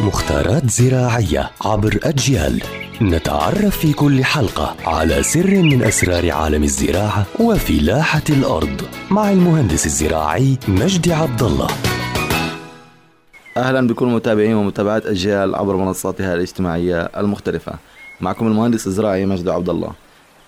مختارات زراعية عبر أجيال. نتعرف في كل حلقة على سر من أسرار عالم الزراعة وفلاحة الأرض مع المهندس الزراعي مجدي عبد الله أهلا بكل متابعين ومتابعات أجيال عبر منصاتها الاجتماعية المختلفة. معكم المهندس الزراعي مجدي عبد الله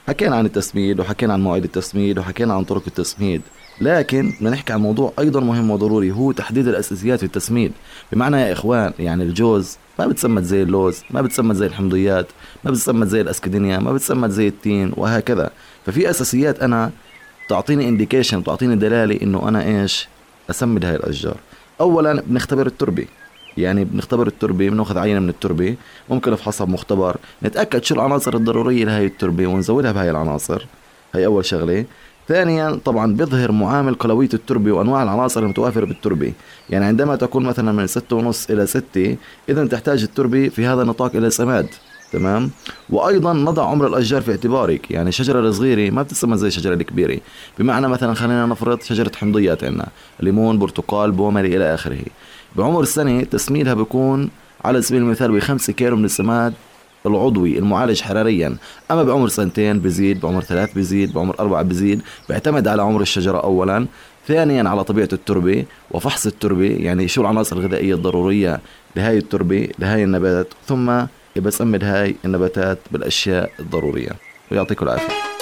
حكينا عن التسميد وحكينا عن مواعيد التسميد وحكينا عن طرق التسميد لكن بدنا نحكي عن موضوع أيضا مهم وضروري هو تحديد الأساسيات في التسميد. بمعنى يا إخوان يعني الجوز ما بتسمد زي اللوز ما بتسمد زي الحمضيات ما بتسمد زي الأسكدينيا ما بتسمد زي التين وهكذا. ففي أساسيات أنا تعطيني indication تعطيني دلالة إنه أنا إيش؟ أسمد هاي الأشجار. اولا بنختبر التربة. يعني بنختبر التربه بناخذ عينة من التربه ممكن نفحصها بمختبر نتأكد شو العناصر الضرورية لهي التربه ونزودها بهاي العناصر. هي أول شغلة. ثانيا طبعا بيظهر معامل قلوية التربة وأنواع العناصر المتوافرة بالتربة يعني عندما تكون مثلا من ستة ونص إلى ستة إذا تحتاج التربة في هذا النطاق إلى سماد. تمام؟ وأيضا نضع عمر الأشجار في اعتبارك. يعني الشجره الصغيرة ما بتسمى زي الشجره الكبيرة. بمعنى مثلا خلينا نفرض شجرة حمضيات عندنا. ليمون برتقال بومري إلى آخره. بعمر السنة تسميدها بيكون على سبيل المثال بخمسة كيلو من السماد العضوي المعالج حراريا. أما بعمر سنتين بزيد بعمر ثلاث بزيد بعمر أربعة بزيد بيعتمد على عمر الشجرة اولا. ثانيا على طبيعة التربة وفحص التربة يعني شو العناصر الغذائية الضرورية لهي التربة لهي النبات ثم بسمد هاي النباتات بالأشياء الضرورية. ويعطيكم العافية.